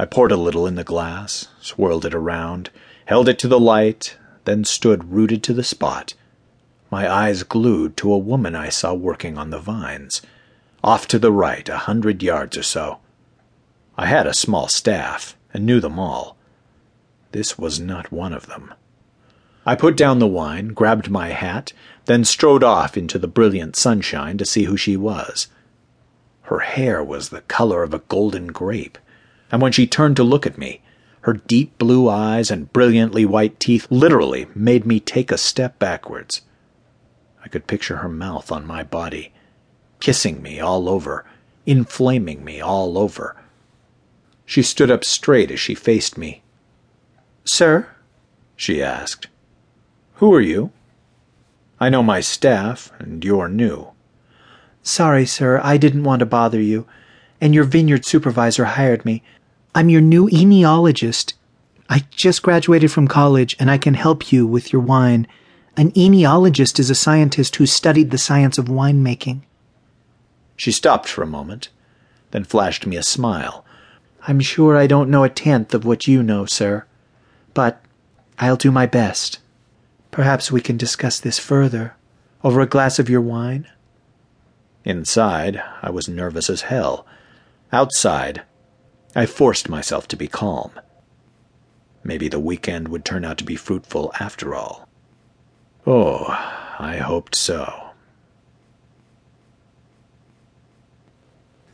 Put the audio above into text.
I poured a little in the glass, swirled it around, held it to the light, then stood rooted to the spot, my eyes glued to a woman I saw working on the vines, off to the right a hundred yards or so. I had a small staff and knew them all. This was not one of them. I put down the wine, grabbed my hat, then strode off into the brilliant sunshine to see who she was. Her hair was the color of a golden grape, and when she turned to look at me, her deep blue eyes and brilliantly white teeth literally made me take a step backwards. I could picture her mouth on my body, kissing me all over, inflaming me all over. She stood up straight as she faced me. Sir? she asked. Who are you? I know my staff, and you're new. Sorry, sir, I didn't want to bother you, and your vineyard supervisor hired me. I'm your new enologist. I just graduated from college, and I can help you with your wine. An enologist is a scientist who studied the science of winemaking. She stopped for a moment, then flashed me a smile. I'm sure I don't know a tenth of what you know, sir, but I'll do my best. Perhaps we can discuss this further over a glass of your wine? Inside, I was nervous as hell. Outside, I forced myself to be calm. Maybe the weekend would turn out to be fruitful after all. Oh, I hoped so.